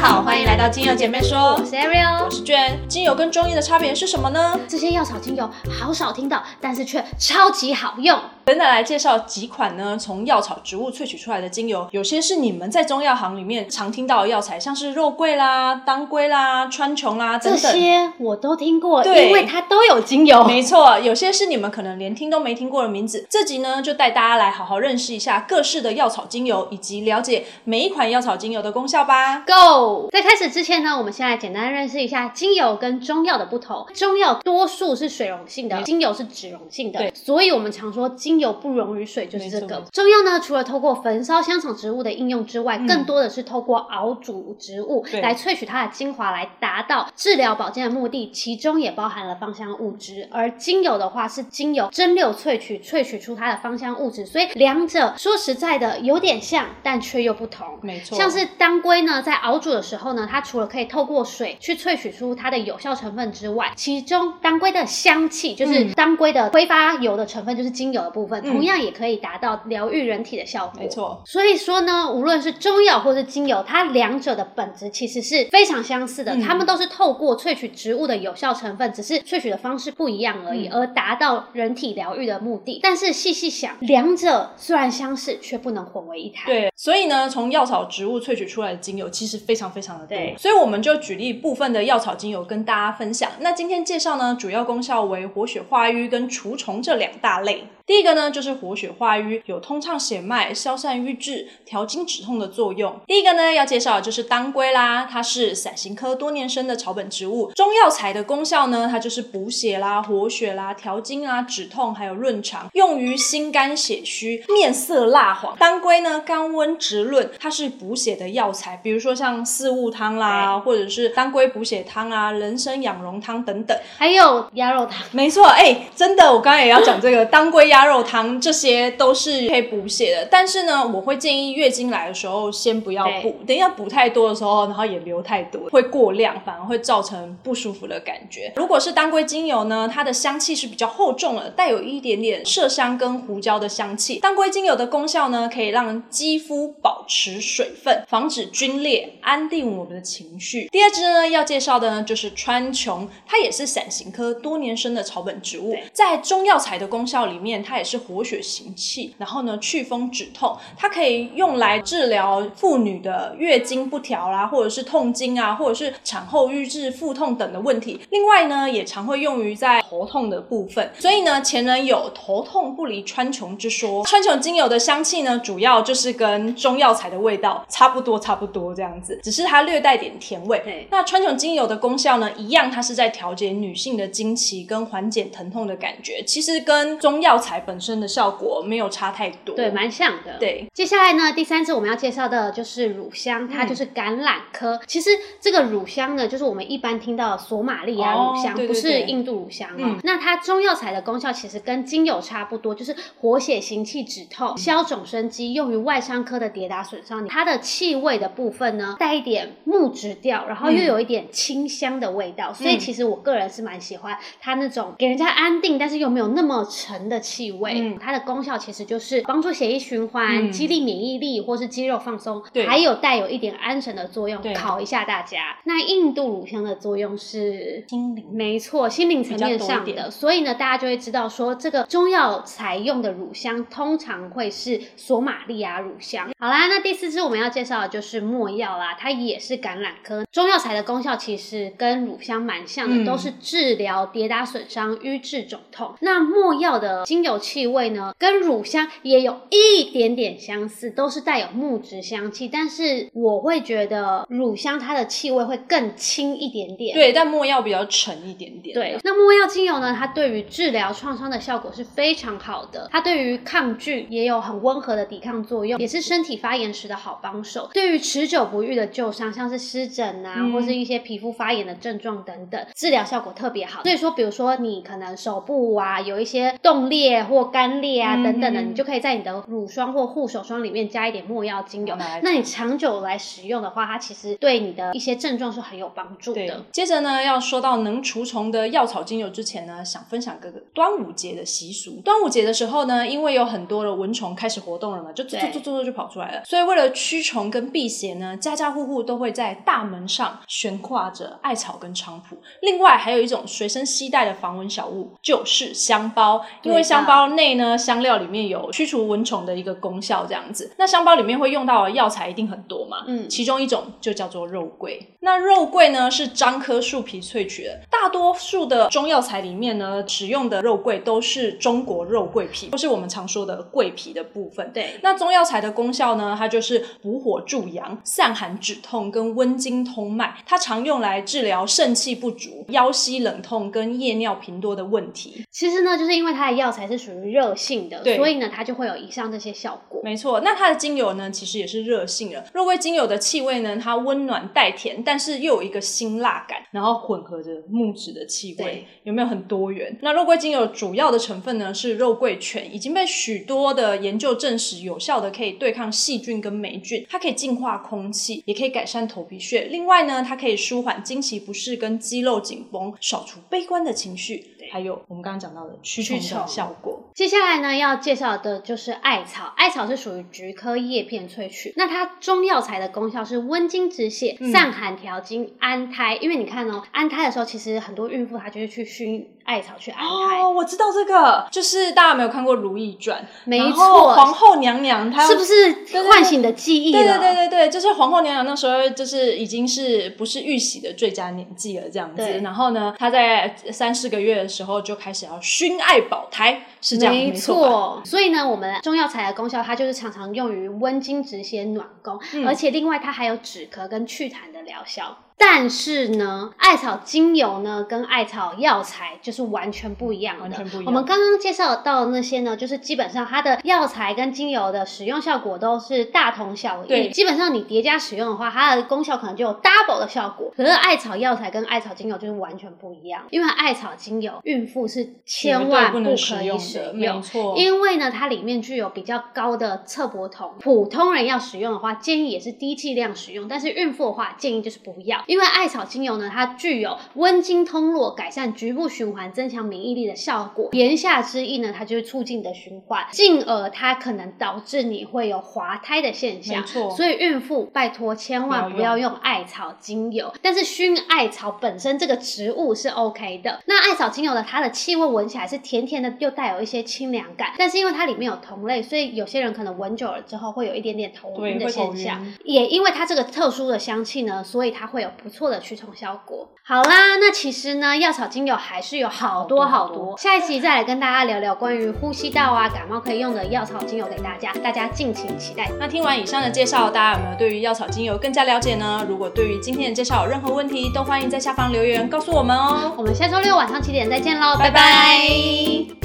好，欢迎来到精油姐妹说，我是 Ariel，我是娟。精油跟中医的差别是什么呢？这些药草精油好少听到，但是却超级好用。等等来介绍几款呢，从药草植物萃取出来的精油，有些是你们在中药行里面常听到的药材，像是肉桂啦、当归啦、川穹啦等这。些我都听过，对因为它都有精油。没错，有些是你们可能连听都没听过的名字。这集呢，就带大家来好好认识一下各式的药草精油，以及了解每一款药草精油的功效吧。Go！在开始之前呢，我们先来简单认识一下精油跟中药的不同。中药多数是水溶性的，精油是脂溶性的，对所以我们常说精油不溶于水，就是这个。中药呢，除了透过焚烧香草植物的应用之外，更多的是透过熬煮植物来萃取它的精华，来达到治疗保健的目的，其中也包含了芳香物质。而精油的话，是精油蒸馏萃取，萃取出它的芳香物质，所以两者说实在的有点像，但却又不同。没错，像是当归呢，在熬煮的时候呢，它除了可以透过水去萃取出它的有效成分之外，其中当归的香气，就是嗯。当归的挥发油的成分，就是精油的部分，嗯同样也可以达到疗愈人体的效果。没。错。所以说呢，无论是中药或是精油，它两者的本质其实是非常相似的，嗯它们都是透过萃取植物的有效成分，只是萃取的方式不一样而已，嗯而达到人体疗愈的目的。但是细细想，两者虽然相似，却不能混为一谈。对，所以呢，从药草植物萃取出来的精油其实非常非常的多对，所以我们就举例部分的药草精油跟大家分享。那今天介绍呢，主要功效为活血化瘀跟除虫这两大类。第一个呢，就是活血化瘀，有通畅血脉、消散瘀滞、调经止痛的作用。第一个呢，要介绍的就是当归啦，它是伞形科多年生的草本植物，中药材的功效呢，它就是补血啦、活血啦、调经啊、止痛，还有润肠，用于心肝血虚、面色蜡黄。当归呢，甘温直润，它是补血的药材，比如说像四物汤啦，或者是当归补血汤啊、人参养荣汤等等。还有鸭肉汤。没错，哎、真的，我刚刚也要讲这个当归鸭肉汤，这些都是可以补血的。但是呢，我会建议月经来的时候先不要补，等一下补太多的时候，然后也流太多，会过量，反而会造成不舒服的感觉。如果是当归精油呢，它的香气是比较厚重的，带有一点点麝香跟胡椒的香气。当归精油的功效呢，可以让肌肤保持水分，防止皲裂，安定我们的情绪。第二支呢，要介绍的呢就是川穹，它也是伞形科多年生的草本植物，在中药材的功效里面，它也是活血行气，然后呢祛风止痛，它可以用来治疗妇女的月经不调啦，或者是痛经啊，或者是产后瘀滞、腹痛等的问题。另外呢，也常会用于在头痛的部分。所以呢，前人有头痛不离川穹之说。川穹精油的香气呢，主要就是跟中药材的味道差不多，差不多这样子，只是它略带点甜味。对那川穹精油的功效呢，一样，它是在调节女性的经期跟缓解疼痛的感觉，其实跟中药材本身的效果没有差太多。对，蛮像的。对，接下来呢，第三支我们要介绍的就是乳香，它就是橄榄科。其实这个乳香呢，就是我们一般听到的索马利亚乳香，哦对对不是印度乳香哦。嗯那它中药材的功效其实跟精油差不多，就是活血行气、止痛、消肿生肌，用于外伤科的跌打损伤。它的气味的部分呢，带一点木质调，然后又嗯有一点清香的味道，所以嗯其实我个人是蛮喜欢它那种给人家安定，但是又没有那么沉的气味。嗯它的功效其实就是帮助血液循环、嗯激励免疫力或是肌肉放松，对还有带有一点安神的作用对。考一下大家，那印度乳香的作用是心灵没错，心灵层面上的，所以呢，大家就会知道说，这个中药采用的乳香通常会是索马利亚乳香。好啦，那第四支我们要介绍的就是没药啦，它也是橄榄科中药材的功效，其实跟乳香蛮像的，嗯都是治疗跌打损伤、瘀滞肿痛。那没药的精油气味呢，跟乳香也有一点点相似，都是带有木质香气，但是我会觉得乳香它的气味会更轻一点点。对，但墨药比较沉一点点。对，那墨药精油呢？它对于治疗创伤的效果是非常好的，它对于抗菌也有很温和的抵抗作用，也是身体发炎时的好帮手。对于持久不愈的旧伤，像是湿疹啊，嗯或是一些皮肤发炎的症状等等，治疗效果特别好。所以说，比如说你可能手部啊有一些冻裂裂或干裂啊嗯等等的，嗯你就可以在你的乳霜或护手霜里面加一点墨药精油。那你长久来使用的话，它其实对你的一些症状是很有帮助的。，接着呢，要说到能除虫的药草精油之前呢，想分享个端午节的习俗。端午节的时候呢，因为有很多的蚊虫开始活动了嘛，就嗖嗖嗖嗖嗖就跑出来了。所以为了驱虫跟辟邪呢，家家户户都会在大门上悬挂着艾草跟菖蒲。另外还有一种随身携带的防蚊小物，就是香包，因为香包内呢香料里面有驱除蚊虫的一个功效，这样子。那香包里面会用到的药材一定很多嘛，嗯其中一种就叫做肉桂。那肉桂呢是樟科树皮萃取的，大多数的中药材里面呢使用的肉桂都是中国肉桂皮，或是我们常说的桂皮的部分。对，那中药材的功效呢，它就是补火助阳、散寒止痛跟温经通脉，它常用来治疗肾气不足、腰膝冷痛跟夜尿频多的问题。其实呢，就是因为它的药材是属于热性的，所以呢，它就会有以上这些效果。没错，那它的精油呢，其实也是热性的。肉桂精油的气味呢，它温暖带甜，但是又有一个辛辣感，然后混合着木质的气味，有没有很多元？那肉桂精油主要的成分呢是肉桂醛，已经被许多的研究证实有效的可以对抗细菌跟霉菌，它可以净化空气，也可以改善头皮屑。另外呢，它可以舒缓经期不适跟肌肉紧绷，扫除悲观的情绪，还有我们刚刚讲到的驱虫的效果。接下来呢，要介绍的就是艾草。艾草是属于菊科叶片萃取，那它中药材的功效是温经止血、嗯散寒调经、安胎。因为你看哦，安胎的时候，其实很多孕妇她就是去熏艾草去安胎，哦，我知道这个，就是大家有没有看过《如懿传》？没错皇后娘娘她是不是对唤醒你的记忆了？对对对对对，就是皇后娘娘那时候就是已经是不是玉玺的最佳年纪了这样子。然后呢，她在三四个月的时候就开始要熏艾保胎，是这样没没错。所以呢，我们中药材的功效，它就是常常用于温经止血、暖宫，嗯。而且另外它还有止咳跟祛痰的疗效。但是呢，艾草精油呢跟艾草药材就是完全不一样的。完全不一样。我们刚刚介绍到的那些呢，就是基本上它的药材跟精油的使用效果都是大同小异。对。基本上你叠加使用的话，它的功效可能就有 double 的效果。可是艾草药材跟艾草精油就是完全不一样，因为艾草精油孕妇是千万不可以用。使的没用，错。因为呢，它里面具有比较高的侧柏酮，普通人要使用的话，建议也是低剂量使用，但是孕妇的话，建议就是不要，因为艾草精油呢，它具有温经通络、改善局部循环、增强免疫力的效果。言下之意呢，它就是促进你的循环，进而它可能导致你会有滑胎的现象。没错所以孕妇拜托千万不不要用艾草精油，但是熏艾草本身这个植物是 OK 的。那艾草精油呢，它的气味闻起来是甜甜的，又带有一些清凉感，但是因为它里面有同类，所以有些人可能闻久了之后会有一点点头晕的现象。也因为它这个特殊的香气呢，所以它会有不错的驱虫效果。好啦，那其实呢，药草精油还是有好多好多。下一集再来跟大家聊聊关于呼吸道啊、感冒可以用的药草精油给大家，大家敬请期待。那听完以上的介绍，大家有没有对于药草精油更加了解呢？如果对于今天的介绍有任何问题，都欢迎在下方留言告诉我们哦。我们下周六晚上七点再见喽，拜拜拜拜